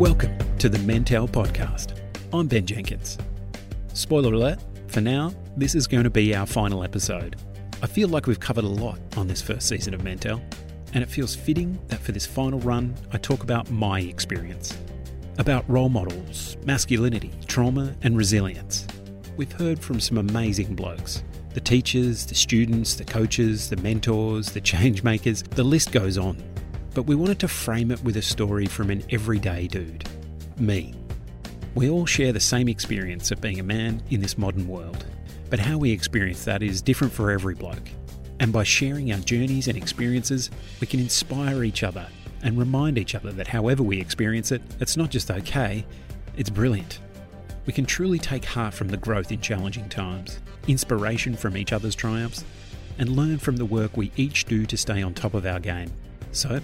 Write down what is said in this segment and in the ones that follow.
Welcome to the Mentel Podcast. I'm Ben Jenkins. Spoiler alert, for now, this is going to be our final episode. I feel like we've covered a lot on this first season of Mentel, and it feels fitting that for this final run, I talk about my experience. About role models, masculinity, trauma, and resilience. We've heard from some amazing blokes the teachers, the students, the coaches, the mentors, the change makers, the list goes on. But we wanted to frame it with a story from an everyday dude me. We all share the same experience of being a man in this modern world, but how we experience that is different for every bloke. And by sharing our journeys and experiences, we can inspire each other and remind each other that however we experience it, it's not just okay, it's brilliant. We can truly take heart from the growth in challenging times, inspiration from each other's triumphs, and learn from the work we each do to stay on top of our game. So,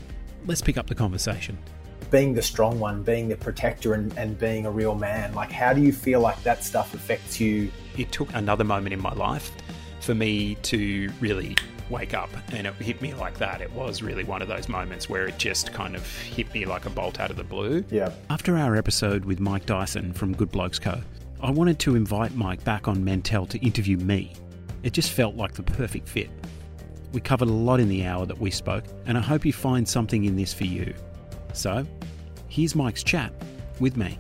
let's pick up the conversation. Being the strong one, being the protector, and, and being a real man, like how do you feel like that stuff affects you? It took another moment in my life for me to really wake up and it hit me like that. It was really one of those moments where it just kind of hit me like a bolt out of the blue. Yeah. After our episode with Mike Dyson from Good Blokes Co., I wanted to invite Mike back on Mentel to interview me. It just felt like the perfect fit. We covered a lot in the hour that we spoke, and I hope you find something in this for you. So, here's Mike's chat with me.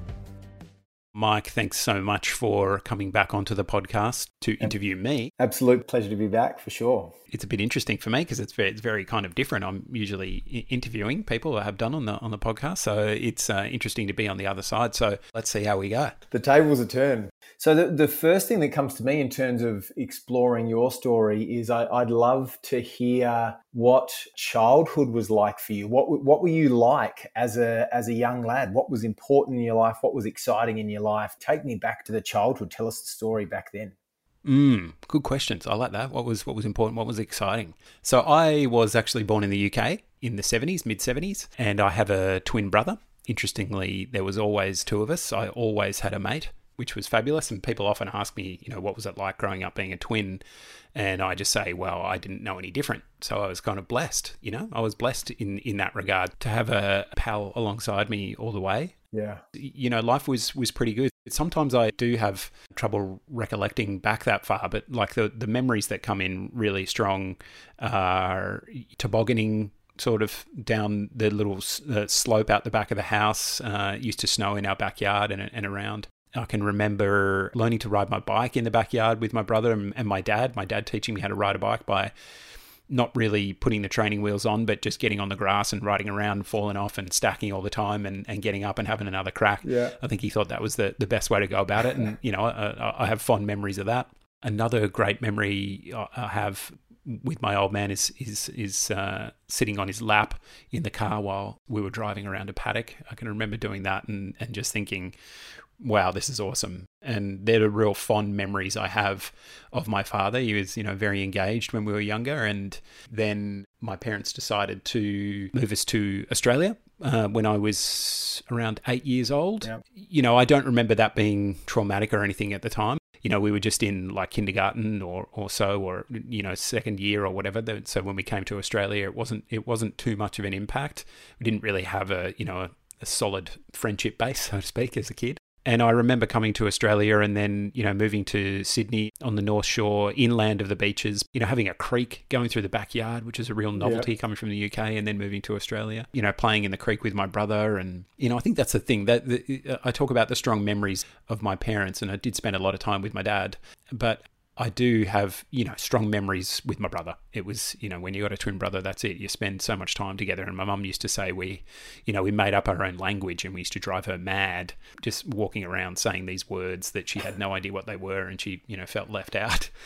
Mike, thanks so much for coming back onto the podcast to interview me. Absolute pleasure to be back for sure. It's a bit interesting for me because it's very, it's very kind of different. I'm usually interviewing people I have done on the on the podcast, so it's uh, interesting to be on the other side. So let's see how we go. The tables are turned. So the, the first thing that comes to me in terms of exploring your story is I, I'd love to hear what childhood was like for you. What what were you like as a as a young lad? What was important in your life? What was exciting in your life? Take me back to the childhood. Tell us the story back then. Mm, good questions. I like that. What was what was important? What was exciting? So I was actually born in the UK in the seventies, mid seventies, and I have a twin brother. Interestingly, there was always two of us. I always had a mate which was fabulous. And people often ask me, you know, what was it like growing up being a twin? And I just say, well, I didn't know any different. So I was kind of blessed, you know, I was blessed in, in that regard to have a pal alongside me all the way. Yeah. You know, life was, was pretty good. Sometimes I do have trouble recollecting back that far, but like the, the memories that come in really strong are tobogganing sort of down the little uh, slope out the back of the house. Uh, used to snow in our backyard and, and around. I can remember learning to ride my bike in the backyard with my brother and, and my dad. My dad teaching me how to ride a bike by not really putting the training wheels on, but just getting on the grass and riding around, and falling off and stacking all the time and, and getting up and having another crack. Yeah. I think he thought that was the, the best way to go about it. And, you know, I, I have fond memories of that. Another great memory I have with my old man is is is uh, sitting on his lap in the car while we were driving around a paddock. I can remember doing that and, and just thinking, wow, this is awesome. And they're the real fond memories I have of my father. He was, you know, very engaged when we were younger. And then my parents decided to move us to Australia uh, when I was around eight years old. Yep. You know, I don't remember that being traumatic or anything at the time. You know, we were just in like kindergarten or, or so, or you know, second year or whatever. So when we came to Australia, it wasn't it wasn't too much of an impact. We didn't really have a you know a, a solid friendship base, so to speak, as a kid. And I remember coming to Australia and then, you know, moving to Sydney on the North Shore, inland of the beaches, you know, having a creek going through the backyard, which is a real novelty yeah. coming from the UK, and then moving to Australia, you know, playing in the creek with my brother. And, you know, I think that's the thing that the, uh, I talk about the strong memories of my parents, and I did spend a lot of time with my dad. But I do have, you know, strong memories with my brother. It was, you know, when you got a twin brother, that's it. You spend so much time together. And my mum used to say we, you know, we made up our own language and we used to drive her mad just walking around saying these words that she had no idea what they were and she, you know, felt left out.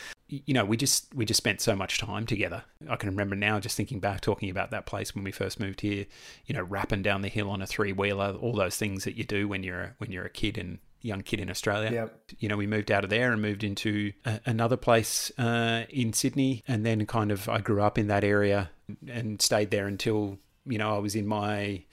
You know, we just we just spent so much time together. I can remember now just thinking back talking about that place when we first moved here, you know, rapping down the hill on a three-wheeler, all those things that you do when you're when you're a kid and young kid in Australia. Yep. You know, we moved out of there and moved into a, another place uh, in Sydney, and then kind of I grew up in that area and stayed there until you know I was in my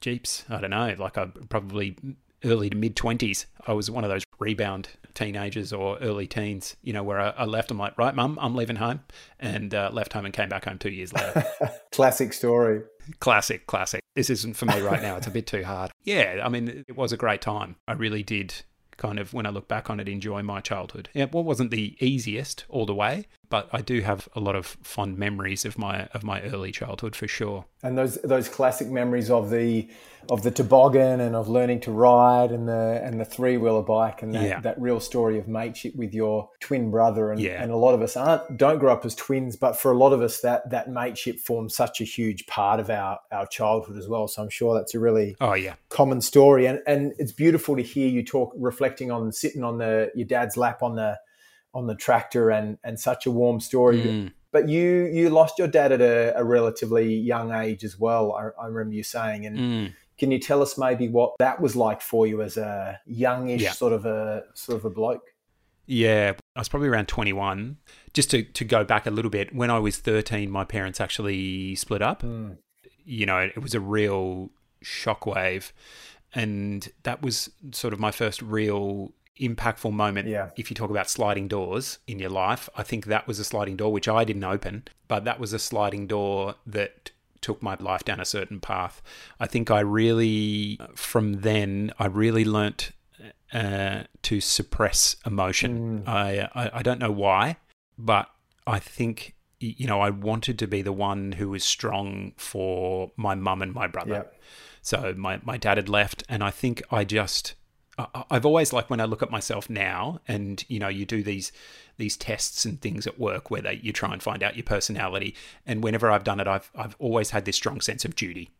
jeeps. I don't know, like I probably early to mid twenties. I was one of those rebound teenagers or early teens. You know, where I, I left. I'm like, right, mum, I'm leaving home, and uh, left home and came back home two years later. classic story. Classic, classic. this isn't for me right now. It's a bit too hard. Yeah, I mean, it was a great time. I really did kind of, when I look back on it, enjoy my childhood. It wasn't the easiest all the way, but I do have a lot of fond memories of my of my early childhood for sure. And those those classic memories of the of the toboggan and of learning to ride and the and the three wheeler bike and that, yeah. that real story of mateship with your twin brother and, yeah. and a lot of us aren't don't grow up as twins, but for a lot of us that that mateship forms such a huge part of our our childhood as well. So I'm sure that's a really oh yeah common story and and it's beautiful to hear you talk reflecting on sitting on the your dad's lap on the on the tractor and and such a warm story. Mm. But you you lost your dad at a, a relatively young age as well. I, I remember you saying, and mm. can you tell us maybe what that was like for you as a youngish yeah. sort of a sort of a bloke? Yeah, I was probably around 21. Just to, to go back a little bit, when I was 13, my parents actually split up. Mm. You know, it was a real shockwave. And that was sort of my first real impactful moment yeah. if you talk about sliding doors in your life. I think that was a sliding door which I didn't open, but that was a sliding door that took my life down a certain path. I think I really, from then, I really learnt uh, to suppress emotion. Mm. I, I I don't know why, but I think you know I wanted to be the one who was strong for my mum and my brother. Yep. So my my dad had left, and I think I just I've always like when I look at myself now, and you know, you do these these tests and things at work where they you try and find out your personality. And whenever I've done it, I've I've always had this strong sense of duty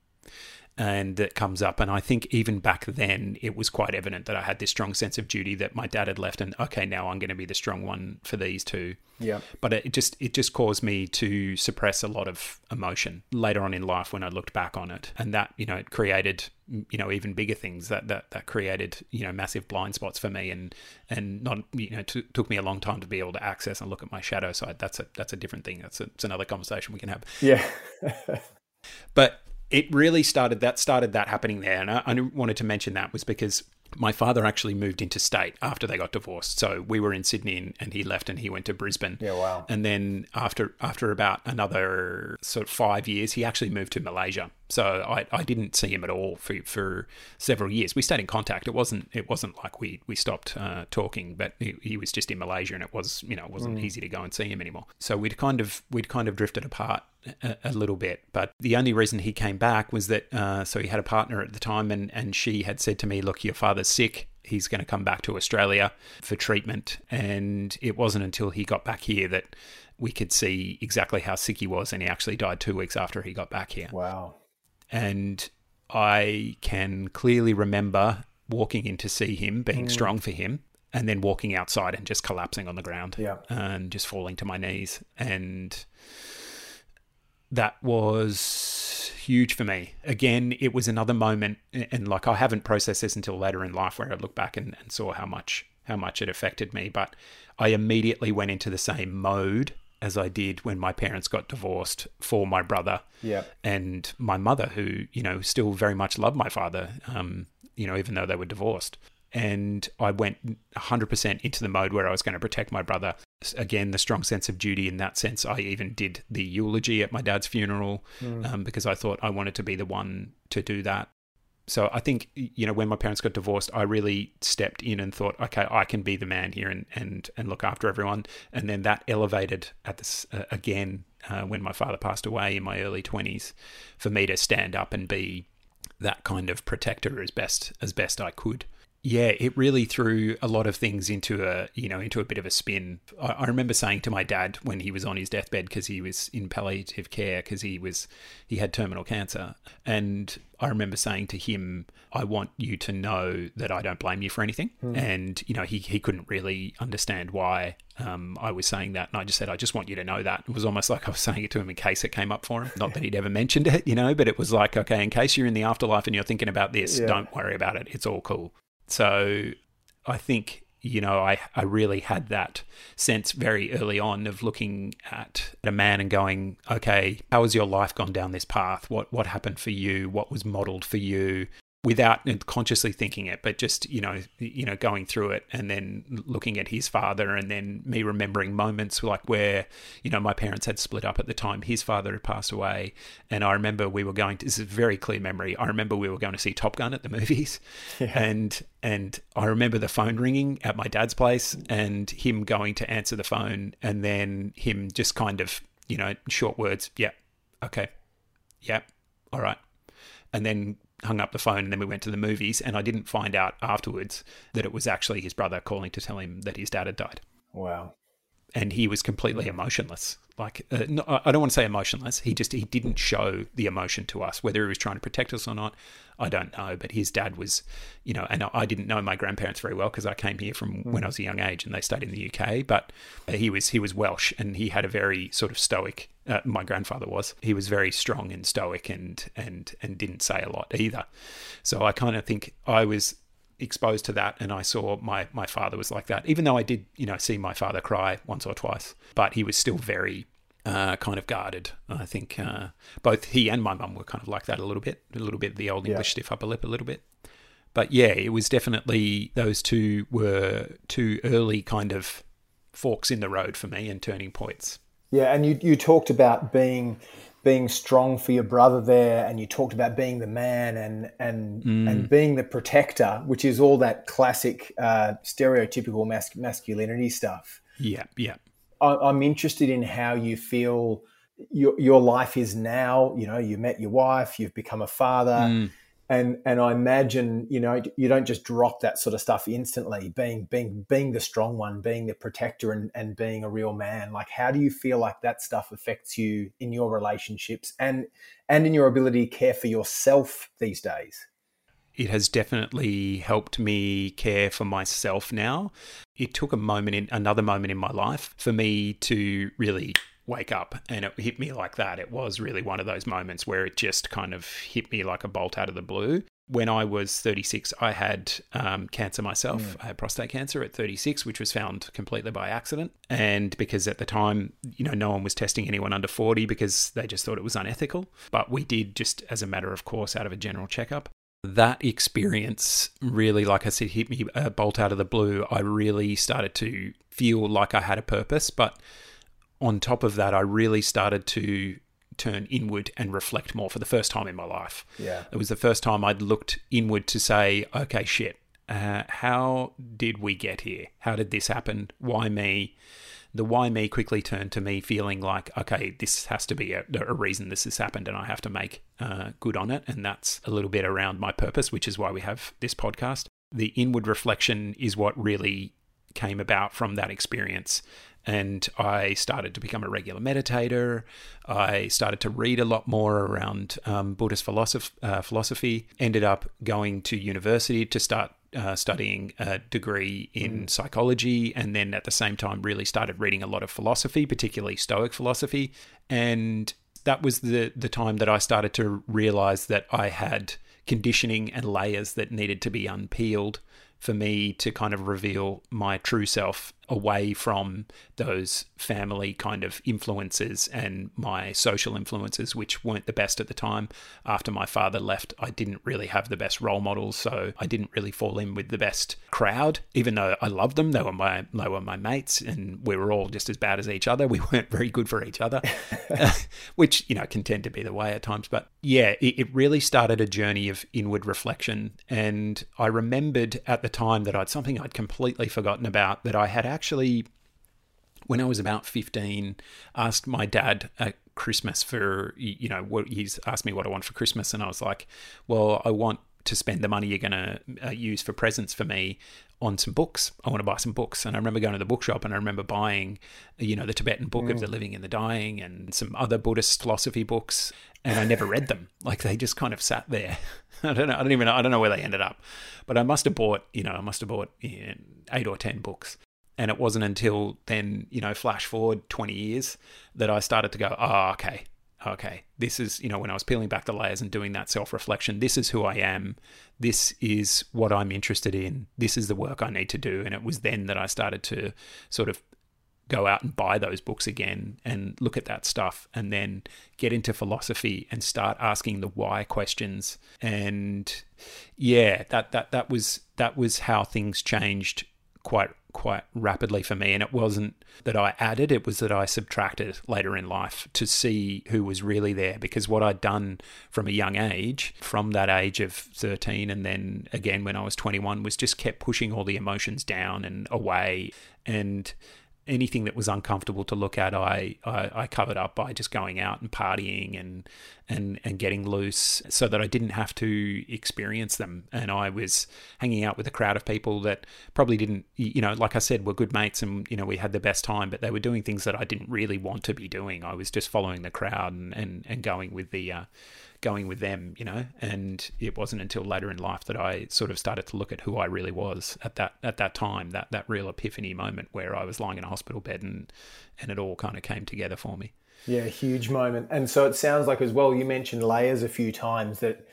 and that comes up. And I think even back then, it was quite evident that I had this strong sense of duty that my dad had left, and okay, now I'm going to be the strong one for these two. Yeah. But it just it just caused me to suppress a lot of emotion later on in life when I looked back on it, and that you know it created you know even bigger things that that that created you know massive blind spots for me, and and not you know t- took me a long time to be able to access and look at my shadow side. That's a that's a different thing. That's a, it's another conversation we can have. Yeah. but it really started that started that happening there. And I, I, wanted to mention that was because my father actually moved into state after they got divorced. So we were in sydney and, he left and he went to brisbane. Yeah wow. And then after after about another sort of five years he actually moved to malaysia. So I, I didn't see him at all for, for several years. We stayed in contact. It wasn't it wasn't like we we stopped uh, talking but he, he, was just in malaysia and it was you know it wasn't mm. easy to go and see him anymore. So we'd kind of we'd kind of drifted apart a, a, little bit. But the only reason he came back was that uh, so he had a partner at the time, and and she had said to me, "Look, your father's sick. He's going to come back to Australia for treatment." And it wasn't until he got back here that we could see exactly how sick he was, and he actually died two weeks after he got back here. Wow! And I can clearly remember walking in to see him, being mm. strong for him, and then walking outside and just collapsing on the ground yeah. and just falling to my knees and that was huge for me. Again, it was another moment, and like I haven't processed this until later in life, where I look back and, and saw how much how much it affected me. But I immediately went into the same mode as I did when my parents got divorced for my brother yeah. and my mother, who you know still very much loved my father, um, you know, even though they were divorced and I went 100% into the mode where I was going to protect my brother. Again, the strong sense of duty in that sense. I even did the eulogy at my dad's funeral mm. um, because I thought I wanted to be the one to do that. So I think, you know, when my parents got divorced, I really stepped in and thought, okay, I can be the man here and, and, and look after everyone. And then that elevated at this uh, again uh, when my father passed away in my early 20s for me to stand up and be that kind of protector as best as best I could yeah, it really threw a lot of things into a you know into a bit of a spin. I, I remember saying to my dad when he was on his deathbed because he was in palliative care because he was he had terminal cancer, and I remember saying to him, "I want you to know that I don't blame you for anything." Mm. And you know he he couldn't really understand why um, I was saying that, and I just said, "I just want you to know that." It was almost like I was saying it to him in case it came up for him. Not that he'd ever mentioned it, you know, but it was like, okay, in case you're in the afterlife and you're thinking about this, yeah. don't worry about it. It's all cool. So I think you know I I really had that sense very early on of looking at a man and going, okay, how has your life gone down this path? What what happened for you? What was modeled for you? Without consciously thinking it, but just you know, you know, going through it and then looking at his father, and then me remembering moments like where you know my parents had split up at the time. His father had passed away, and I remember we were going. To, this is a very clear memory. I remember we were going to see Top Gun at the movies, yeah. and and I remember the phone ringing at my dad's place, and him going to answer the phone, and then him just kind of you know short words, yeah, okay, yeah, all right and then hung up the phone and then we went to the movies and I didn't find out afterwards that it was actually his brother calling to tell him that his dad had died. Wow. And he was completely emotionless. Like uh, no, I don't want to say emotionless. He just he didn't show the emotion to us whether he was trying to protect us or not. I don't know, but his dad was, you know, and I didn't know my grandparents very well because I came here from when I was a young age and they stayed in the UK. But he was he was Welsh and he had a very sort of stoic. Uh, my grandfather was. He was very strong and stoic and and and didn't say a lot either. So I kind of think I was exposed to that and I saw my my father was like that. Even though I did, you know, see my father cry once or twice, but he was still very uh, kind of guarded. I think uh, both he and my mum were kind of like that a little bit, a little bit the old English yeah. stiff upper lip a little bit. But yeah, it was definitely those two were two early kind of forks in the road for me and turning points. Yeah, and you you talked about being being strong for your brother there, and you talked about being the man and and mm. and being the protector, which is all that classic uh, stereotypical mas- masculinity stuff. Yeah, yeah. I'm interested in how you feel your your life is now. You know, you met your wife, you've become a father, mm. And and I imagine you know you don't just drop that sort of stuff instantly. Being being being the strong one, being the protector, and and being a real man. Like, how do you feel like that stuff affects you in your relationships and and in your ability to care for yourself these days? it has definitely helped me care for myself now. It took a moment in another moment in my life for me to really wake up and it hit me like that. It was really one of those moments where it just kind of hit me like a bolt out of the blue. When I was 36, I had um, cancer myself. Mm. I had prostate cancer at 36, which was found completely by accident. And because at the time, you know, no one was testing anyone under 40 because they just thought it was unethical. But we did just as a matter of course out of a general checkup that experience really, like I said, hit me a bolt out of the blue. I really started to feel like I had a purpose. But on top of that, I really started to turn inward and reflect more for the first time in my life. Yeah. It was the first time I'd looked inward to say, okay, shit, uh, how did we get here? How did this happen? Why me? the why me quickly turned to me feeling like, okay, this has to be a, a reason this has happened and I have to make uh, good on it. And that's a little bit around my purpose, which is why we have this podcast. The inward reflection is what really came about from that experience. And I started to become a regular meditator. I started to read a lot more around um, Buddhist philosophy, uh, philosophy. Ended up going to university to start uh, studying a degree in mm. psychology, and then at the same time, really started reading a lot of philosophy, particularly Stoic philosophy. And that was the the time that I started to realize that I had conditioning and layers that needed to be unpeeled for me to kind of reveal my true self away from those family kind of influences and my social influences, which weren't the best at the time. After my father left, I didn't really have the best role models, so I didn't really fall in with the best crowd. Even though I loved them, they were my they were my mates, and we were all just as bad as each other. We weren't very good for each other, which you know can tend to be the way at times. But yeah, it, it really started a journey of inward reflection, and I remembered at the time that I'd something I'd completely forgotten about that I had actually, when I was about 15, asked my dad at Christmas for, you know, what he's asked me what I want for Christmas. And I was like, well, I want to spend the money you're going to uh, use for presents for me on some books. I want to buy some books. And I remember going to the bookshop and I remember buying, you know, the Tibetan book mm. of the living and the dying and some other Buddhist philosophy books. And I never read them. Like they just kind of sat there. I don't know. I don't even know. I don't know where they ended up. But I must have bought, you know, I must have bought you know, eight or 10 books. And it wasn't until then, you know, flash forward 20 years that I started to go, oh, okay, okay, this is, you know, when I was peeling back the layers and doing that self reflection, this is who I am. This is what I'm interested in. This is the work I need to do. And it was then that I started to sort of go out and buy those books again and look at that stuff and then get into philosophy and start asking the why questions and yeah that that that was that was how things changed quite quite rapidly for me. And it wasn't that I added it was that I subtracted later in life to see who was really there. Because what I'd done from a young age from that age of 13 and then again when I was 21 was just kept pushing all the emotions down and away. And anything that was uncomfortable to look at, I, I, I covered up by just going out and partying and and and getting loose, so that I didn't have to experience them. And I was hanging out with a crowd of people that probably didn't, you know, like I said, were good mates, and you know we had the best time, but they were doing things that I didn't really want to be doing. I was just following the crowd and and, and going with the. Uh, going with them, you know. And it wasn't until later in life that I sort of started to look at who I really was at that at that time, that that real epiphany moment where I was lying in a hospital bed and and it all kind of came together for me. Yeah, huge moment. And so it sounds like as well. You mentioned layers a few times that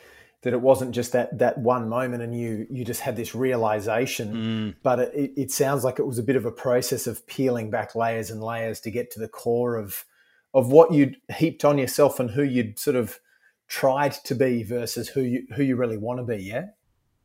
that it wasn't just that that one moment and you you just had this realization mm. but it, it sounds like it was a bit of a process of peeling back layers and layers to get to the core of of what you'd heaped on yourself and who you'd sort of tried to be versus who you who you really want to be. Yeah.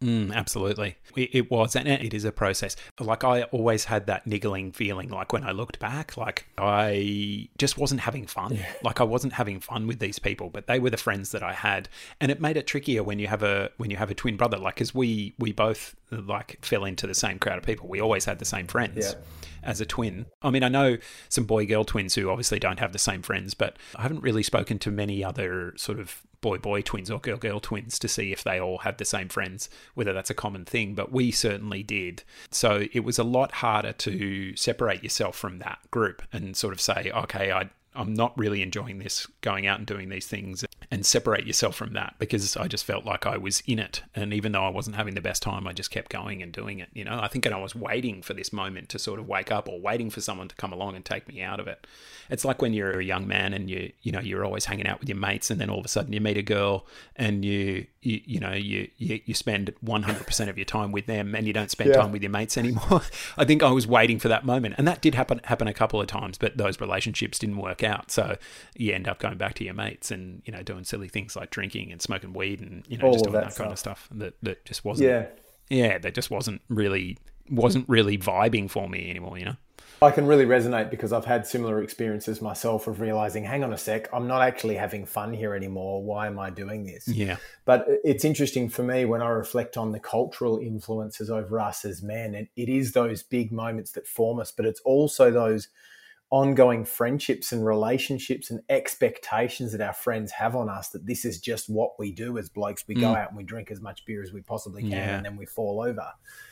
Mm, absolutely. It was, and it is a process. Like, I always had that niggling feeling, like when I looked back, like I just wasn't having fun. Yeah. Like, I wasn't having fun with these people, but they were the friends that I had. And it made it trickier when you have a, when you have a twin brother, like, because we, we both like fell into the same crowd of people. We always had the same friends. Yeah as a twin. I mean, I know some boy girl twins who obviously don't have the same friends, but I haven't really spoken to many other sort of boy boy twins or girl girl twins to see if they all had the same friends, whether that's a common thing, but we certainly did. So it was a lot harder to separate yourself from that group and sort of say, okay, I, I'm not really enjoying this going out and doing these things and separate yourself from that because I just felt like I was in it. And even though I wasn't having the best time, I just kept going and doing it. You know, I think and I was waiting for this moment to sort of wake up or waiting for someone to come along and take me out of it. It's like when you're a young man and you, you know, you're always hanging out with your mates and then all of a sudden you meet a girl and you, you, you know, you, you, you spend 100% of your time with them and you don't spend yeah. time with your mates anymore. I think I was waiting for that moment. And that did happen, happen a couple of times, but those relationships didn't work out. So you end up going back to your mates and, you know, doing silly things like drinking and smoking weed and, you know, all just doing that, that kind of stuff that, that just wasn't, yeah, yeah, that just wasn't really, wasn't really vibing for me anymore, you know? I can really resonate because I've had similar experiences myself of realizing, hang on a sec, I'm not actually having fun here anymore. Why am I doing this? Yeah. But it's interesting for me when I reflect on the cultural influences over us as men, and it is those big moments that form us, but it's also those ongoing friendships and relationships and expectations that our friends have on us that this is just what we do as blokes. We mm. go out and we drink as much beer as we possibly can yeah. and then we fall over.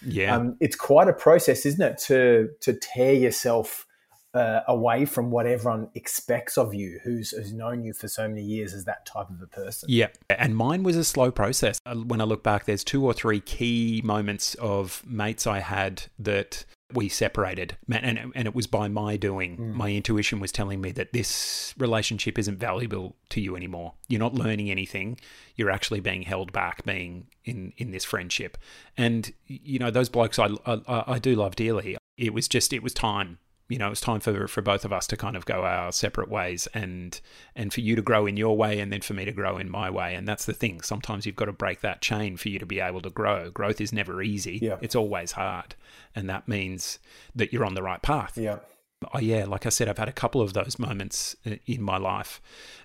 Yeah. Um, it's quite a process, isn't it, to to tear yourself uh, away from what everyone expects of you who's, who's known you for so many years as that type of a person. Yeah. And mine was a slow process. Uh, when I look back, there's two or three key moments of mates I had that we separated and, and it was by my doing. Mm. my intuition was telling me that this relationship isn't valuable to you anymore. You're not learning anything. You're actually being held back being in in this friendship. And you know those blokes I, I, I do love dearly. It was just it was time you know, it's time for for both of us to kind of go our separate ways, and and for you to grow in your way, and then for me to grow in my way. And that's the thing. Sometimes you've got to break that chain for you to be able to grow. Growth is never easy. Yeah. It's always hard, and that means that you're on the right path. Yeah. Oh yeah, like I said, I've had a couple of those moments uh, in my life,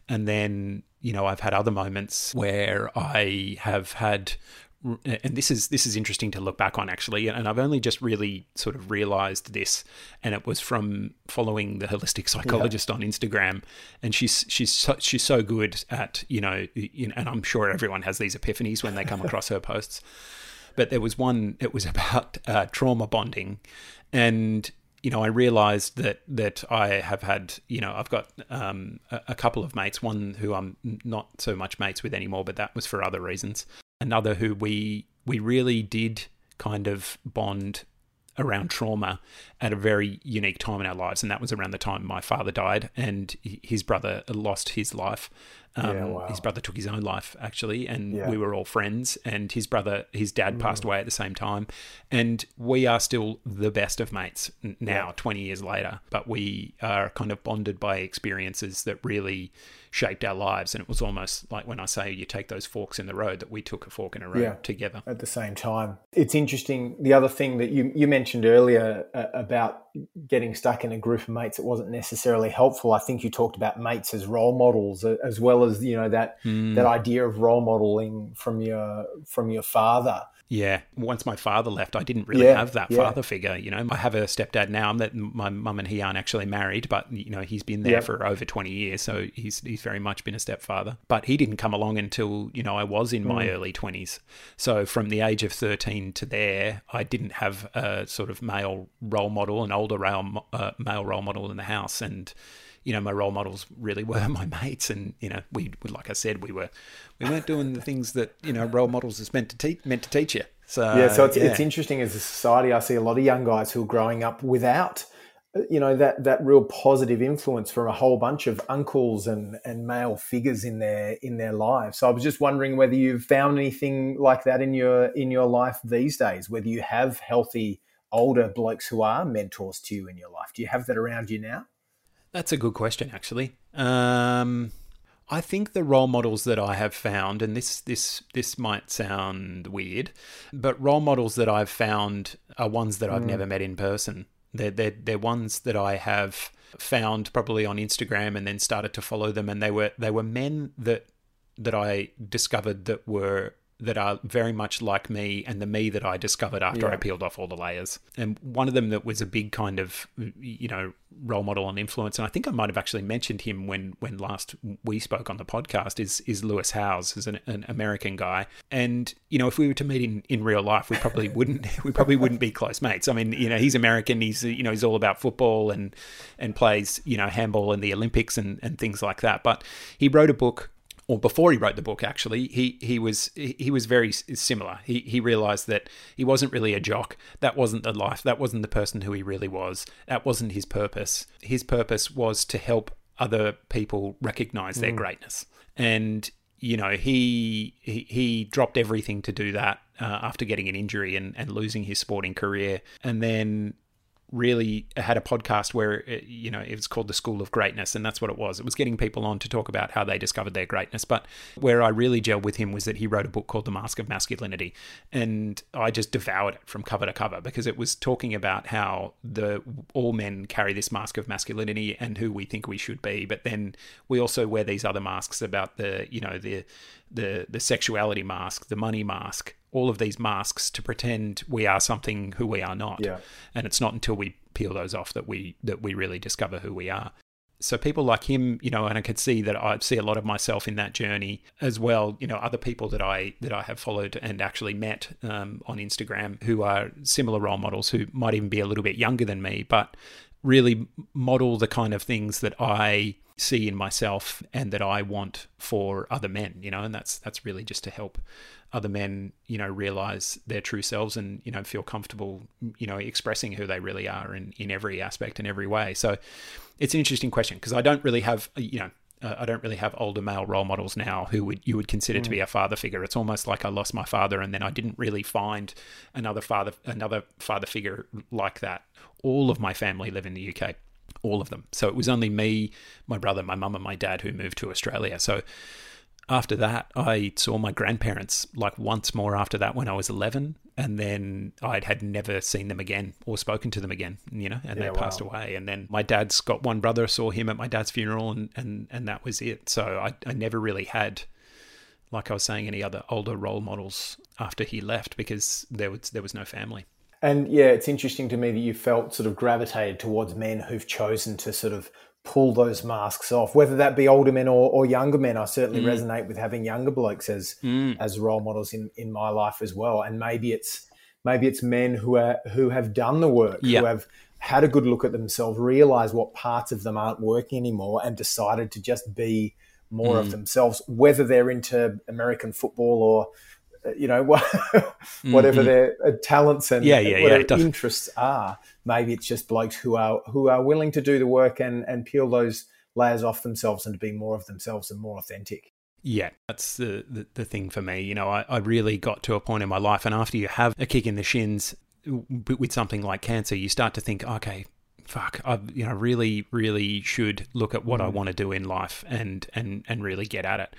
and then you know I've had other moments where I have had and this is this is interesting to look back on actually and I've only just really sort of realized this and it was from following the holistic psychologist yeah. on Instagram and she's she's so, she's so good at you know, and I'm sure everyone has these epiphanies when they come across her posts but there was one it was about uh, trauma bonding and you know, I realised that that I have had, you know, I've got um, a, a, couple of mates. One who I'm not so much mates with anymore, but that was for other reasons another who we we really did kind of bond around trauma at a very unique time in our lives and that was around the time my father died and his brother lost his life Um, Yeah, wow. His brother took his own life actually, and Yeah. we were all friends. And his brother, his dad, passed away at the same time, and we are still the best of mates now, twenty years later. But we are kind of bonded by experiences that really shaped our lives, and it was almost like when I say you take those forks in the road, that we took a fork in a road Yeah. together. at the same time. It's interesting. The other thing that you, you mentioned earlier uh, about getting stuck in a group of mates it wasn't necessarily helpful. I think you talked about mates as role models, as well as you know that Hmm. that idea of role modeling from your from your father. Yeah. Once my father left, I didn't really Yeah, have that yeah. father figure. You know, I have a stepdad now. I'm That my mum and he aren't actually married, but you know, he's been there Yeah. for over twenty years, so he's he's very much been a stepfather. But he didn't come along until you know I was in Mm. my early twenties. So from the age of thirteen to there, I didn't have a sort of male role model, an older role, uh, male role model in the house, and you know, my role models really were my mates, and you know, we, like I said, we were we weren't doing the things that you know role models is meant to teach meant to teach you. So yeah, so it's, yeah. it's interesting as a society. I see a lot of young guys who are growing up without, you know, that that real positive influence from a whole bunch of uncles and and male figures in their in their lives. So I was just wondering whether you've found anything like that in your in your life these days. Whether you have healthy older blokes who are mentors to you in your life. Do you have that around you now? That's a good question, actually. Um, I think the role models that I have found, and this this this might sound weird, but role models that I've found are ones that I've never met in person. They're, they're they're ones that I have found probably on Instagram and then started to follow them, and they were they were men that that I discovered that were that are very much like me and the me that I discovered after Yeah. I peeled off all the layers. And one of them that was a big kind of you know role model and influence, and I think I might have actually mentioned him when when last we spoke on the podcast is is Lewis Howes, is an, an American guy. And you know, if we were to meet in, in real life, we probably wouldn't we probably wouldn't be close mates. I mean, you know, he's American. He's you know he's all about football and and plays you know handball in the Olympics and and things like that. But he wrote a book or before he wrote the book actually he he was he was very similar. He he realized that he wasn't really a jock. That wasn't the life. That wasn't the person who he really was. That wasn't his purpose. His purpose was to help other people recognize their greatness. And you know he he, he dropped everything to do that uh, after getting an injury and, and losing his sporting career. And then really had a podcast where it, you know it was called the School of Greatness, and that's what it was. It was getting people on to talk about how they discovered their greatness. But where I really gelled with him was that he wrote a book called The Mask of Masculinity, and I just devoured it from cover to cover because it was talking about how the all men carry this mask of masculinity and who we think we should be, but then we also wear these other masks about the you know the the the sexuality mask, the money mask, all of these masks to pretend we are something who we are not. Yeah. And it's not until we peel those off that we that we really discover who we are. So people like him, you know, and I could see that I see a lot of myself in that journey as well. You know, other people that I that I have followed and actually met um, on Instagram who are similar role models who might even be a little bit younger than me, but really model the kind of things that I see in myself and that I want for other men, you know, and that's that's really just to help other men, you know, realize their true selves and, you know, feel comfortable, you know, expressing who they really are in, in every aspect and every way. So it's an interesting question because I don't really have, you know, uh, I don't really have older male role models now who would you would consider to be a father figure. It's almost like I lost my father and then I didn't really find another father another father figure like that. All of my family live in the UK. All of them. So it was only me, my brother, my mum and my dad who moved to Australia. So after that, I saw my grandparents like once more after that when I was 11. And then I had never seen them again or spoken to them again, you know, and Yeah, they passed wow. away. And then my dad's got one brother, saw him at my dad's funeral, and, and, and that was it. So I, I never really had, like I was saying, any other older role models after he left because there was, there was no family. And yeah, it's interesting to me that you felt sort of gravitated towards men who've chosen to sort of pull those masks off, whether that be older men or, or younger men. I certainly Mm. resonate with having younger blokes as as role models in, in my life as well. And maybe it's maybe it's men who are who have done the work, Yeah. who have had a good look at themselves, realized what parts of them aren't working anymore, and decided to just be more Mm. of themselves, whether they're into American football or you know whatever their uh, talents and Mm-hmm. Yeah, yeah, yeah, whatever does- interests are. Maybe it's just blokes who are who are willing to do the work and and peel those layers off themselves and to be more of themselves and more authentic. Yeah, that's the, the, the thing for me. You know, I, I really got to a point in my life, and after you have a kick in the shins with something like cancer, you start to think, okay, fuck, I you know really really should look at what mm. I want to do in life and and and really get at it.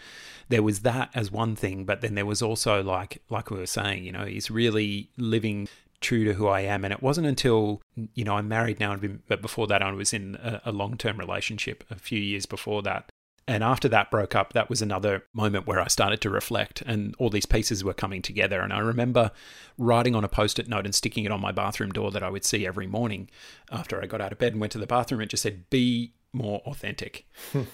There was that as one thing, but then there was also like like we were saying, you know, is really living true to who I am. And it wasn't until, you know, I'm married now, but before that, I was in a, a long term relationship a few years before that. And after that broke up, that was another moment where I started to reflect and all these pieces were coming together. And I remember writing on a post it note and sticking it on my bathroom door that I would see every morning after I got out of bed and went to the bathroom. It just said, Be more authentic.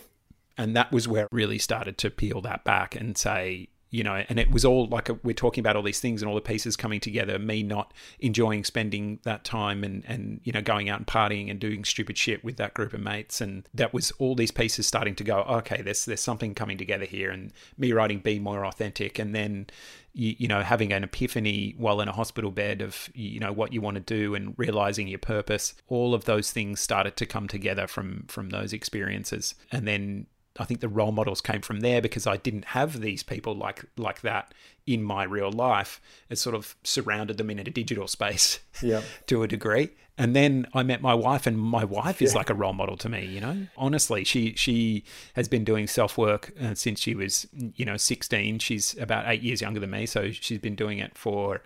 and that was where I really started to peel that back and say, you know, and it was all like a, we're talking about all these things and all the pieces coming together. Me not enjoying spending that time and and you know going out and partying and doing stupid shit with that group of mates, and that was all these pieces starting to go. Okay, there's there's something coming together here, and me writing "Be More Authentic," and then you, you know having an epiphany while in a hospital bed of you know what you want to do and realizing your purpose. All of those things started to come together from from those experiences, and then I think the role models came from there because I didn't have these people like like that in my real life. It sort of surrounded them in a digital space yeah. to a degree. And then I met my wife, and my wife is yeah. like a role model to me. You know, honestly, she she has been doing self work uh, since she was you know sixteen. She's about eight years younger than me, so she's been doing it for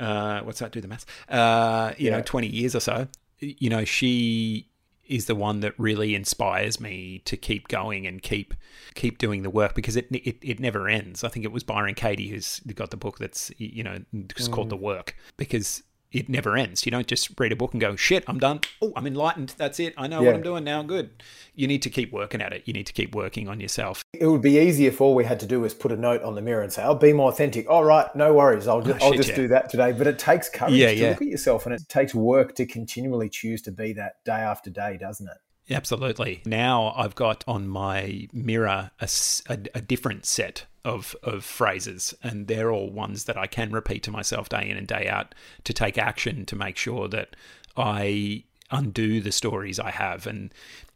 uh, what's that? Do the maths? Uh, you yeah. know, twenty years or so. You know, she is the one that really inspires me to keep going and keep keep doing the work because it it, it never ends. I think it was Byron Katie who's got the book that's you know just mm. called The Work because it never ends. You don't just read a book and go, shit, I'm done. Oh, I'm enlightened. That's it. I know yeah. what I'm doing now. Good. You need to keep working at it. You need to keep working on yourself. It would be easy if all we had to do was put a note on the mirror and say, I'll be more authentic. All right, no worries. I'll just, oh, I'll just yeah. do that today. But it takes courage yeah, to look at yourself and it takes work to continually choose to be that day after day, doesn't it? Absolutely. Now I've got on my mirror a, a, a, different set of, of phrases, and they're all ones that I can repeat to myself day in and day out to take action to make sure that I undo the stories I have. And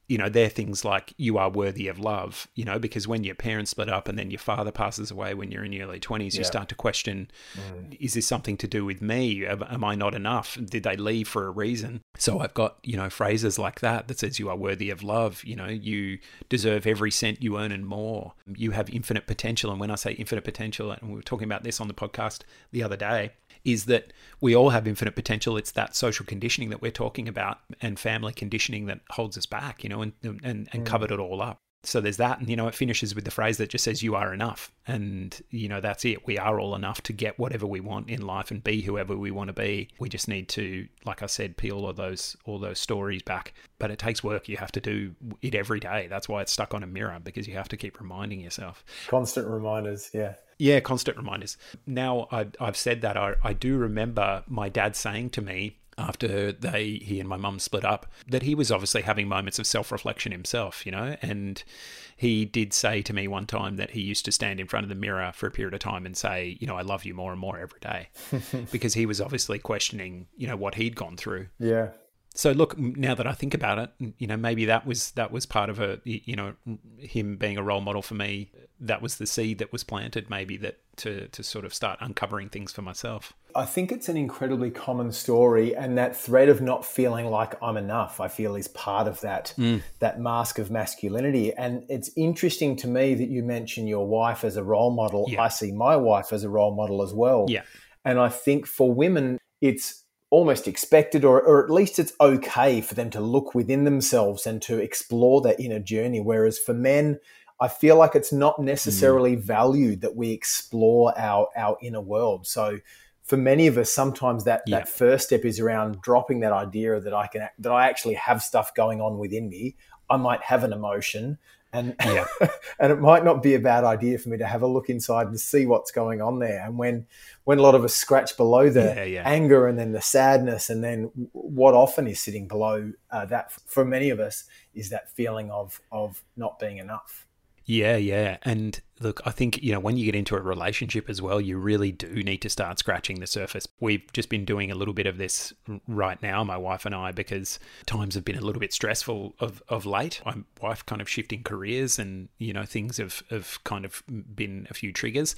you know, they're things like you are worthy of love, you know, because when your parents split up and then your father passes away when you're in your early 20s, yeah. you start to question mm. is this something to do with me? Am I not enough? Did they leave for a reason? So I've got, you know, phrases like that that says you are worthy of love, you know, you deserve every cent you earn and more. You have infinite potential. And when I say infinite potential, and we were talking about this on the podcast the other day, is that we all have infinite potential. It's that social conditioning that we're talking about and family conditioning that holds us back, you know, and and, and mm. covered it all up. So there's that, and you know, it finishes with the phrase that just says "You are enough," and you know that's it. We are all enough to get whatever we want in life and be whoever we want to be. We just need to, like I said, peel all those all those stories back. But it takes work. You have to do it every day. That's why it's stuck on a mirror because you have to keep reminding yourself. Constant reminders, yeah. Yeah, constant reminders. Now I, have said that, I, I do remember my dad saying to me after they he and my mum split up that he was obviously having moments of self-reflection himself, you know, and he did say to me one time that he used to stand in front of the mirror for a period of time and say, you know, I love you more and more every day because he was obviously questioning, you know, what he'd gone through. Yeah so look now that i think about it you know maybe that was that was part of a you know him being a role model for me that was the seed that was planted maybe that to to sort of start uncovering things for myself. I think it's an incredibly common story and that thread of not feeling like i'm enough i feel is part of that mm. that mask of masculinity. And it's interesting to me that you mention your wife as a role model. Yeah. i see my wife as a role model as well. Yeah. And i think for women it's almost expected or, or at least it's okay for them to look within themselves and to explore that inner journey whereas for men i feel like it's not necessarily mm. valued that we explore our our inner world so for many of us sometimes that yeah. that first step is around dropping that idea that i can that i actually have stuff going on within me i might have an emotion and yeah. and it might not be a bad idea for me to have a look inside and see what's going on there. And when when a lot of us scratch below the yeah, yeah. anger and then the sadness, and then what often is sitting below uh, that for many of us is that feeling of of not being enough. Yeah, yeah. And look, I think, you know, when you get into a relationship as well, you really do need to start scratching the surface. We've just been doing a little bit of this right now, my wife and I, because times have been a little bit stressful of, of late. My wife kind of shifting careers and, you know, things have, have kind of been a few triggers.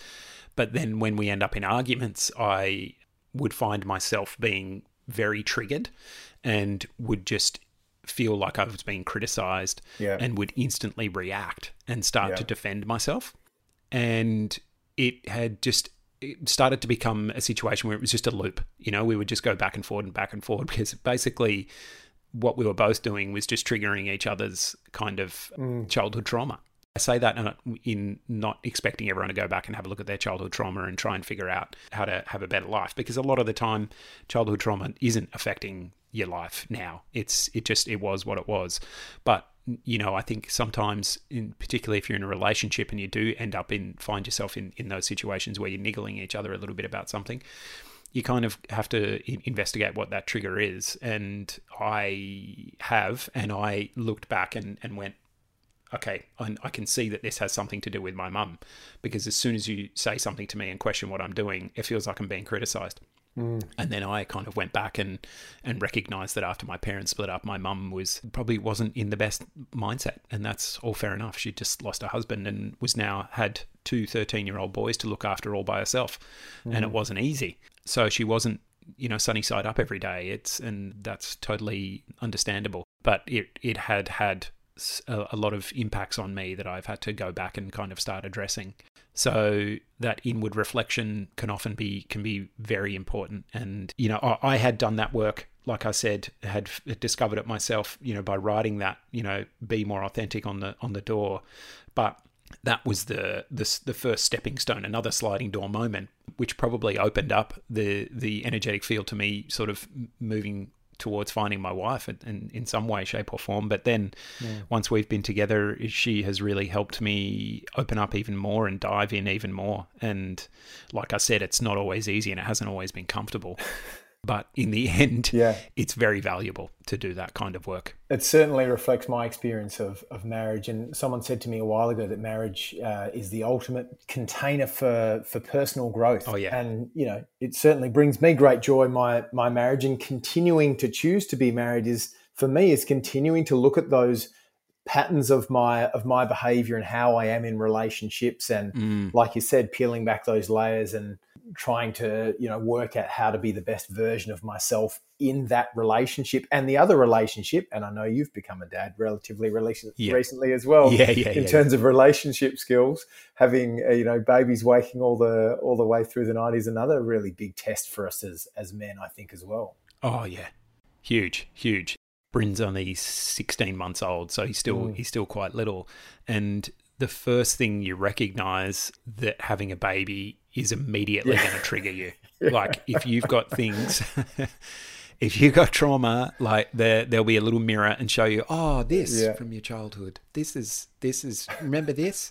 But then when we end up in arguments, I would find myself being very triggered and would just feel like I was being criticized yeah. and would instantly react and start Yeah. to defend myself. And it had just it started to become a situation where it was just a loop. You know, we would just go back and forward and back and forward because basically what we were both doing was just triggering each other's kind of mm. childhood trauma. I say that in not expecting everyone to go back and have a look at their childhood trauma and try and figure out how to have a better life because a lot of the time childhood trauma isn't affecting your life now. It's it just it was what it was. But you know, I think sometimes in particularly if you're in a relationship and you do end up in find yourself in in those situations where you're niggling each other a little bit about something, you kind of have to investigate what that trigger is. And I have, and I looked back and, and went, okay, I, I can see that this has something to do with my mum. Because as soon as you say something to me and question what I'm doing, it feels like I'm being criticized. Mm. And then I kind of went back and and recognized that after my parents split up, my mum was probably wasn't in the best mindset, and that's all fair enough. She just lost her husband and was now had two 13 year old boys to look after all by herself, and it mm. wasn't easy. So she wasn't you know sunny side up every day. It's and that's totally understandable. But it it had had a, lot of impacts on me that I've had to go back and kind of start addressing. So that inward reflection can often be can be very important. And you know, I, I had done that work, like I said, had discovered it myself. You know, by writing that, you know, be more authentic on the on the door. But that was the the the first stepping stone, another sliding door moment, which probably opened up the the energetic field to me, sort of moving towards finding my wife in, in, in some way, shape, or form. But then once we've been together, she has really helped me open up even more and dive in even more. And like I said, it's not always easy and it hasn't always been comfortable. But in the end, Yeah. it's very valuable to do that kind of work. It certainly reflects my experience of, of marriage. And someone said to me a while ago that marriage uh, is the ultimate container for, for personal growth. Oh, yeah. And, you know, it certainly brings me great joy, my, my marriage. And continuing to choose to be married is, for me, is continuing to look at those patterns of my of my behavior and how I am in relationships and Mm. like you said peeling back those layers and trying to you know work out how to be the best version of myself in that relationship and the other relationship and I know you've become a dad relatively recent, Yeah. recently as well Yeah, yeah, in yeah. terms of relationship skills having uh, you know babies waking all the all the way through the night is another really big test for us as as men I think as well Oh yeah, huge, huge. Bryn's only sixteen months old, so he's still Mm. he's still quite little. And the first thing you recognize that having a baby is immediately Yeah. going to trigger you. Like if you've got things. If you've got trauma, like there, there'll be a little mirror and show you, oh, this Yeah. from your childhood. This is, this is. Remember this,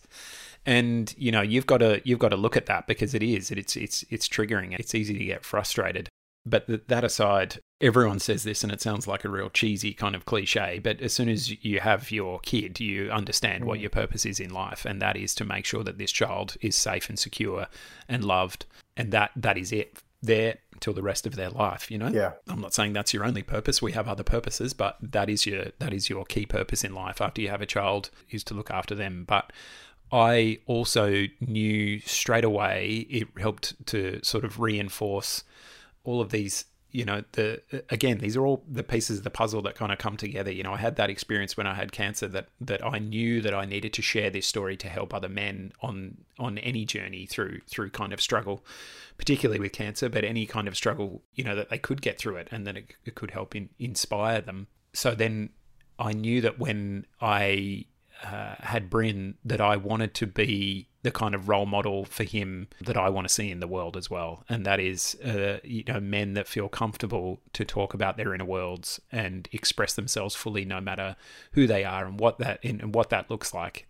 and you know you've got to, you've got to look at that because it is, it's, it's, it's triggering. It's easy to get frustrated. But th- that aside, everyone says this and it sounds like a real cheesy kind of cliche. But as soon as you have your kid, you understand what mm. your purpose is in life. And that is to make sure that this child is safe and secure and loved. And that that is it there till the rest of their life, you know? Yeah. I'm not saying that's your only purpose. We have other purposes, but that is your that is your key purpose in life after you have a child is to look after them. But I also knew straight away it helped to sort of reinforce all of these you know the again these are all the pieces of the puzzle that kind of come together. You know i had that experience when i had cancer that that i knew that i needed to share this story to help other men on on any journey through through kind of struggle particularly with cancer but any kind of struggle you know that they could get through it and that it, it could help in, inspire them. So then i knew that when i uh, had Bryn that I wanted to be the kind of role model for him that I want to see in the world as well, and that is, uh, you know, men that feel comfortable to talk about their inner worlds and express themselves fully, no matter who they are and what that and what that looks like.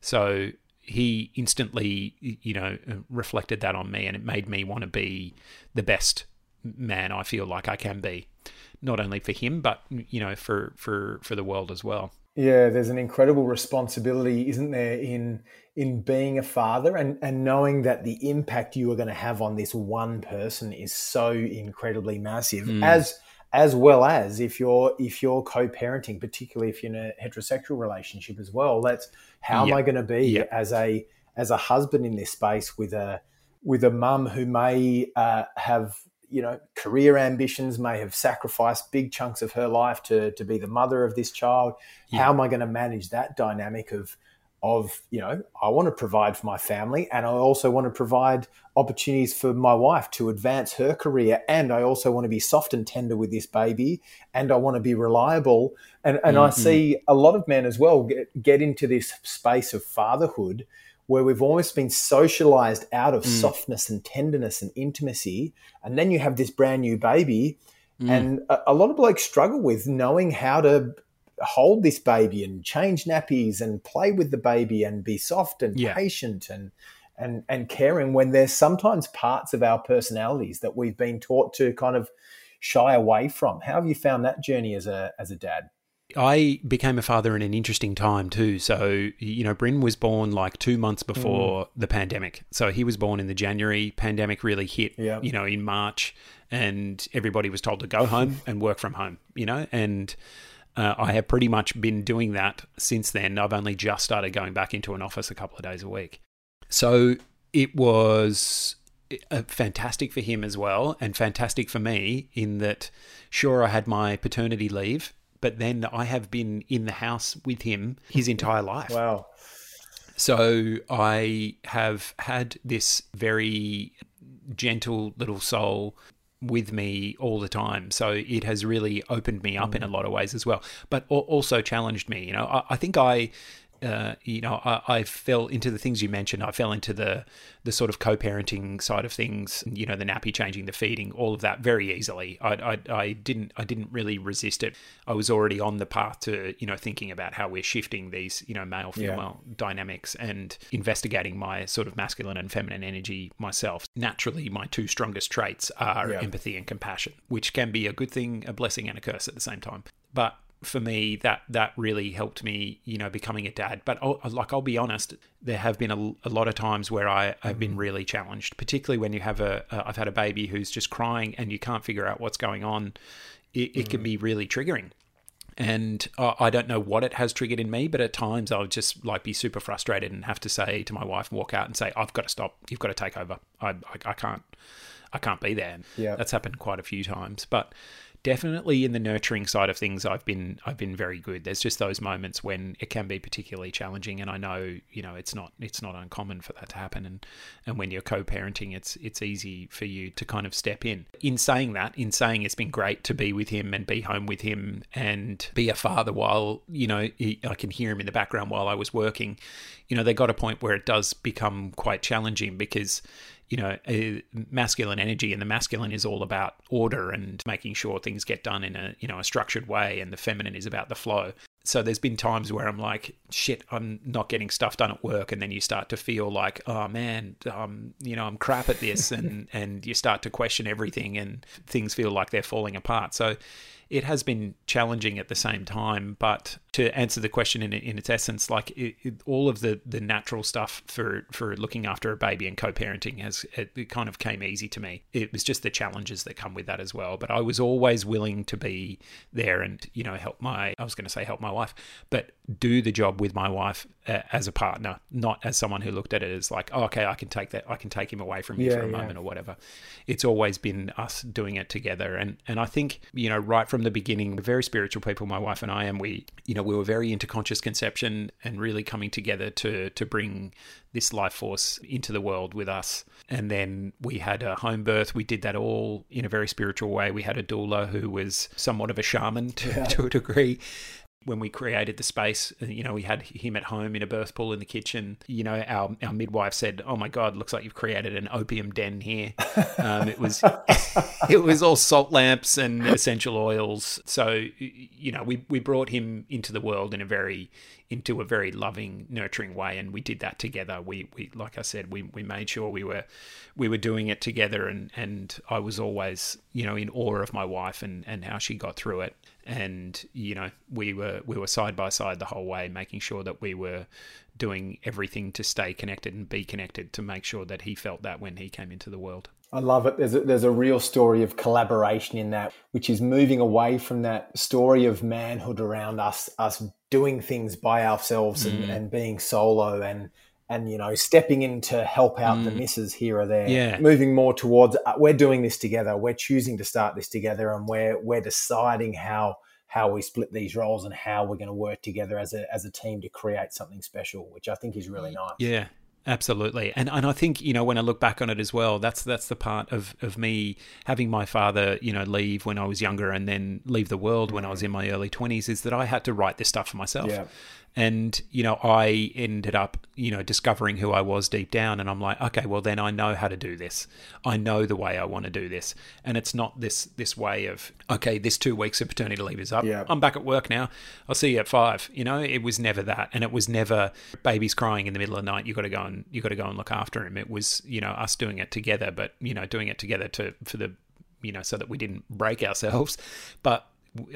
So he instantly, you know, reflected that on me, and it made me want to be the best man I feel like I can be, not only for him, but you know, for for for the world as well. Yeah, there's an incredible responsibility, isn't there, in in being a father and, and knowing that the impact you are going to have on this one person is so incredibly massive. Mm. As as well as if you're if you're co-parenting, particularly if you're in a heterosexual relationship as well. That's how yep. am I going to be yep. as a as a husband in this space with a with a mum who may uh, have you know career ambitions, may have sacrificed big chunks of her life to to be the mother of this child. Yep. How am I going to manage that dynamic of of you know i want to provide for my family and i also want to provide opportunities for my wife to advance her career and i also want to be soft and tender with this baby and i want to be reliable and, and mm-hmm. i see a lot of men as well get, get into this space of fatherhood where we've almost been socialized out of mm. softness and tenderness and intimacy and then you have this brand new baby mm. and a, a lot of blokes struggle with knowing how to hold this baby and change nappies and play with the baby and be soft and yeah. patient and and and caring when there's sometimes parts of our personalities that we've been taught to kind of shy away from. How have you found that journey as a as a dad? I became a father in an interesting time too. So, you know, Bryn was born like two months before mm. the pandemic. So he was born in the January. Pandemic really hit, yep. you know, in March, and everybody was told to go home and work from home, you know, and uh, I have pretty much been doing that since then. I've only just started going back into an office a couple of days a week. So it was uh, fantastic for him as well, and fantastic for me in that, sure, I had my paternity leave, but then I have been in the house with him his entire life. wow. So I have had this very gentle little soul with me all the time. So it has really opened me up mm. in a lot of ways as well, but also challenged me. You know, I, I think I uh, you know, I, I, fell into the things you mentioned. I fell into the the sort of co-parenting side of things. You know, the nappy changing, the feeding, all of that very easily. I, I, I didn't I didn't really resist it. I was already on the path to you know thinking about how we're shifting these you know male female yeah. dynamics and investigating my sort of masculine and feminine energy myself. Naturally, my two strongest traits are yeah. empathy and compassion, which can be a good thing, a blessing, and a curse at the same time. But for me that that really helped me you know becoming a dad but I'll, like i'll be honest there have been a, a lot of times where i have been mm-hmm. really challenged particularly when you have a have had a baby who's just crying and you can't figure out what's going on it, it can mm. be really triggering and I don't know what it has triggered in me, but at times I'll just like be super frustrated and have to say to my wife, walk out and say, "I've got to stop. You've got to take over. I, I, I can't, I can't be there." Yeah, that's happened quite a few times. But definitely in the nurturing side of things I've been I've been very good. There's just those moments when it can be particularly challenging and I know, you know, it's not it's not uncommon for that to happen and and when you're co-parenting it's it's easy for you to kind of step in. In saying that, in saying it's been great to be with him and be home with him and be a father while, you know, he, I can hear him in the background while I was working. You know, they got a point where it does become quite challenging because you know, masculine energy, and the masculine is all about order and making sure things get done in a you know a structured way, and the feminine is about the flow. So there's been times where I'm like, shit, I'm not getting stuff done at work, and then you start to feel like, oh man, um, you know, I'm crap at this, and and you start to question everything, and things feel like they're falling apart. So it has been challenging at the same time. But to answer the question in, in its essence, like it, it, all of the, the natural stuff for, for looking after a baby and co-parenting has it, it kind of came easy to me. It was just the challenges that come with that as well. But I was always willing to be there and you know help my I was going to say help my wife, but do the job with my wife uh, as a partner, not as someone who looked at it as like, oh, okay, I can take that, I can take him away from you yeah, for a yeah. moment or whatever. It's always been us doing it together, and and I think you know right from the beginning, we're very spiritual people, my wife and I, and we you know we were very into conscious conception and really coming together to to bring this life force into the world with us. And then we had a home birth. We did that all in a very spiritual way. We had a doula who was somewhat of a shaman to, yeah. to a degree when we created the space, uh, you know, we had him at home in a birth pool in the kitchen. You know, our, our midwife said, "Oh my God, looks like you've created an opium den here." Um, it was it was all salt lamps and essential oils. So you know, we we brought him into the world in a very into a very loving, nurturing way, and we did that together. We, we like I said, we, we made sure we were we were doing it together, and, and I was always you know in awe of my wife and, and how she got through it, and you know we were we were side by side the whole way, making sure that we were doing everything to stay connected and be connected to make sure that he felt that when he came into the world. I love it. There's a, there's a real story of collaboration in that, which is moving away from that story of manhood around us, us doing things by ourselves and, mm. and being solo and and you know stepping in to help out mm. the misses here or there. Yeah, moving more towards uh, we're doing this together. We're choosing to start this together, and we're we're deciding how how we split these roles and how we're going to work together as a as a team to create something special, which I think is really nice. Yeah, Absolutely, and and I think you know when I look back on it as well, that's that's the part of of me having my father you know leave when I was younger and then leave the world when I was in my early twenties is that I had to write this stuff for myself. Yeah and you know i ended up you know discovering who i was deep down. And i'm like okay well then i know how to do this. I know the way i want to do this. And it's not this this way of okay this two weeks of paternity leave is up. Yeah. i'm back at work now. I'll see you at five. You know it was never that. And it was never baby's crying in the middle of the night. You got to go and you got to go and look after him. It was you know us doing it together but you know doing it together to for the you know so that we didn't break ourselves. But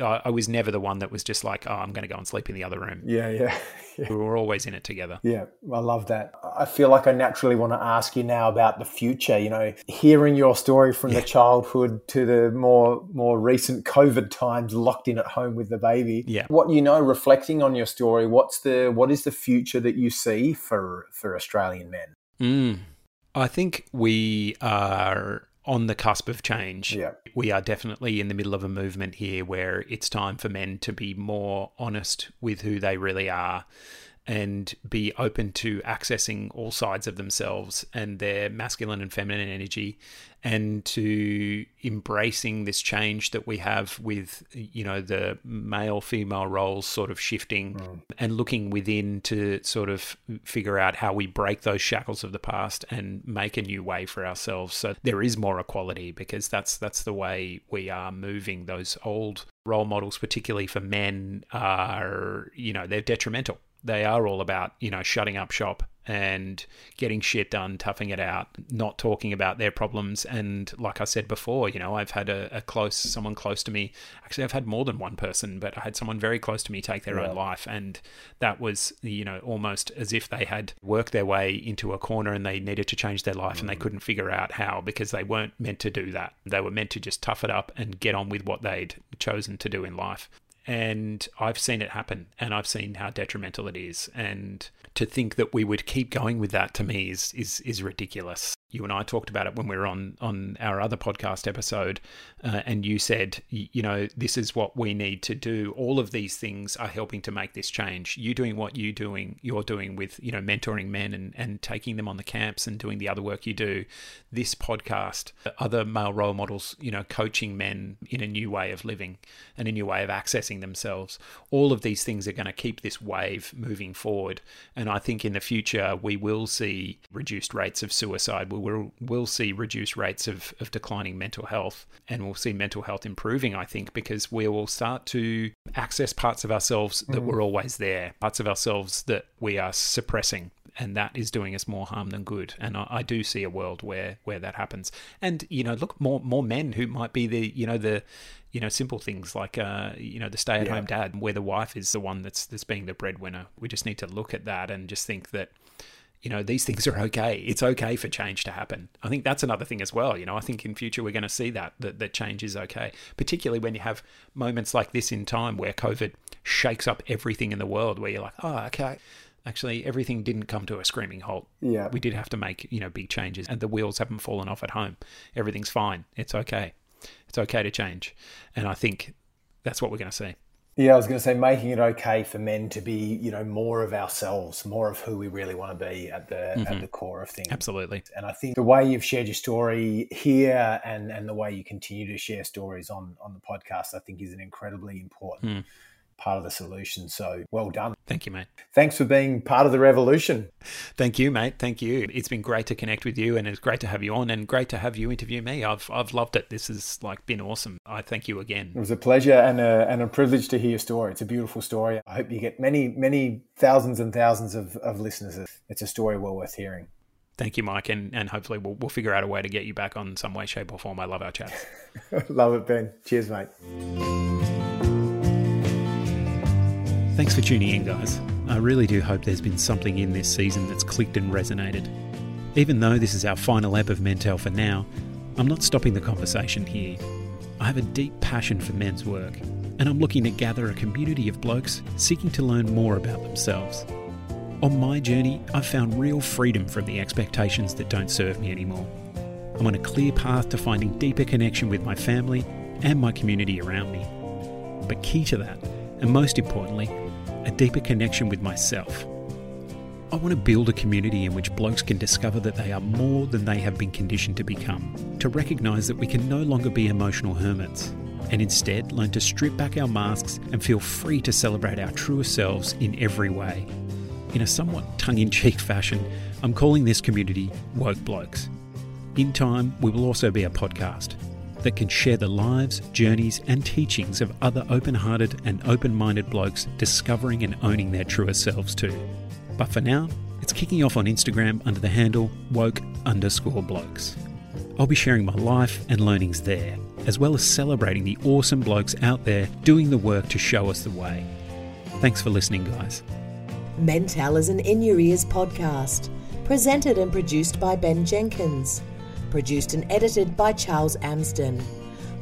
I was never the one that was just like, oh, I'm going to go and sleep in the other room. Yeah, yeah, yeah. We were always in it together. Yeah, I love that. I feel like I naturally want to ask you now about the future. You know, hearing your story from yeah. the childhood to the more more recent COVID times, locked in at home with the baby. Yeah. What you know, reflecting on your story, what's the what is the future that you see for for Australian men? Mm. I think we are on the cusp of change. Yeah. We are definitely in the middle of a movement here where it's time for men to be more honest with who they really are and be open to accessing all sides of themselves and their masculine and feminine energy and to embracing this change that we have with you know the male female roles sort of shifting mm. and looking within to sort of figure out how we break those shackles of the past and make a new way for ourselves. So there is more equality because that's that's the way we are moving. Those old role models particularly for men are you know they're detrimental they are all about, you know, shutting up shop and getting shit done, toughing it out, not talking about their problems. And like I said before, you know, I've had a, a close, someone close to me. Actually, I've had more than one person, but I had someone very close to me take their yeah. own life. And that was, you know, almost as if they had worked their way into a corner and they needed to change their life mm. and they mm. couldn't figure out how because they weren't meant to do that. They were meant to just tough it up and get on with what they'd chosen to do in life and I've seen it happen and I've seen how detrimental it is. And to think that we would keep going with that to me is is is ridiculous you and I talked about it when we were on on our other podcast episode, uh, and you said, you know, this is what we need to do. All of these things are helping to make this change. You doing what you doing, you're doing with you know mentoring men and and taking them on the camps and doing the other work you do. This podcast, other male role models, you know, coaching men in a new way of living and a new way of accessing themselves. All of these things are going to keep this wave moving forward, and I think in the future we will see reduced rates of suicide. We we'll, we'll see reduced rates of, of declining mental health and we'll see mental health improving, I think, because we will start to access parts of ourselves that mm. were always there, parts of ourselves that we are suppressing and that is doing us more harm than good. And I, I, do see a world where where that happens. And you know, look, more more men who might be the you know the you know simple things like uh you know the stay at home yeah. dad, where the wife is the one that's that's being the breadwinner. We just need to look at that and just think that you know these things are okay. It's okay for change to happen. I think that's another thing as well. You know i think in future we're going to see that that, that change is okay particularly when you have moments like this in time where covid shakes up everything in the world where you're like oh okay. Actually everything didn't come to a screaming halt. Yeah. We did have to make you know big changes and the wheels haven't fallen off at home. Everything's fine. It's okay. It's okay to change. And i think that's what we're going to see yeah, I was going to say making it okay for men to be, you know, more of ourselves, more of who we really want to be at the mm-hmm. at the core of things. Absolutely. And I think the way you've shared your story here and and the way you continue to share stories on on the podcast, I think is an incredibly important mm. Part of the solution. So well done. Thank you, mate. Thanks for being part of the revolution. Thank you, mate. Thank you. It's been great to connect with you and it's great to have you on and great to have you interview me. I've I've loved it. This has like been awesome. I thank you again. It was a pleasure and a, and a privilege to hear your story. It's a beautiful story. I hope you get many, many thousands and thousands of, of listeners. It's a story well worth hearing. Thank you, Mike, and, and hopefully we'll, we'll figure out a way to get you back on some way, shape, or form. I love our chat. love it, Ben. Cheers, mate. Thanks for tuning in, guys. I really do hope there's been something in this season that's clicked and resonated. Even though this is our final ep of Mental for now, I'm not stopping the conversation here. I have a deep passion for men's work, and I'm looking to gather a community of blokes seeking to learn more about themselves. On my journey, I've found real freedom from the expectations that don't serve me anymore. I'm on a clear path to finding deeper connection with my family and my community around me. But key to that, and most importantly, a deeper connection with myself. I want to build a community in which blokes can discover that they are more than they have been conditioned to become, to recognise that we can no longer be emotional hermits, and instead learn to strip back our masks and feel free to celebrate our truest selves in every way. In a somewhat tongue in cheek fashion, I'm calling this community Woke Blokes. In time, we will also be a podcast that can share the lives, journeys, and teachings of other open hearted and open minded blokes discovering and owning their truer selves too. But for now, it's kicking off on Instagram under the handle woke underscore blokes. I'll be sharing my life and learnings there, as well as celebrating the awesome blokes out there doing the work to show us the way. Thanks for listening, guys. Mental is an In Your Ears podcast, presented and produced by Ben Jenkins produced and edited by Charles Amsden,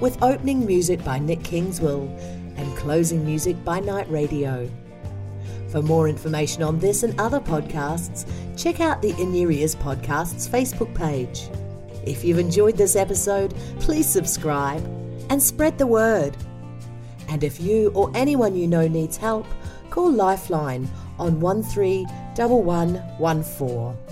with opening music by Nick Kingswell and closing music by Night Radio. For more information on this and other podcasts, check out the In Your Ears Podcasts Facebook page. If you've enjoyed this episode, please subscribe and spread the word. And if you or anyone you know needs help, call Lifeline on 131114.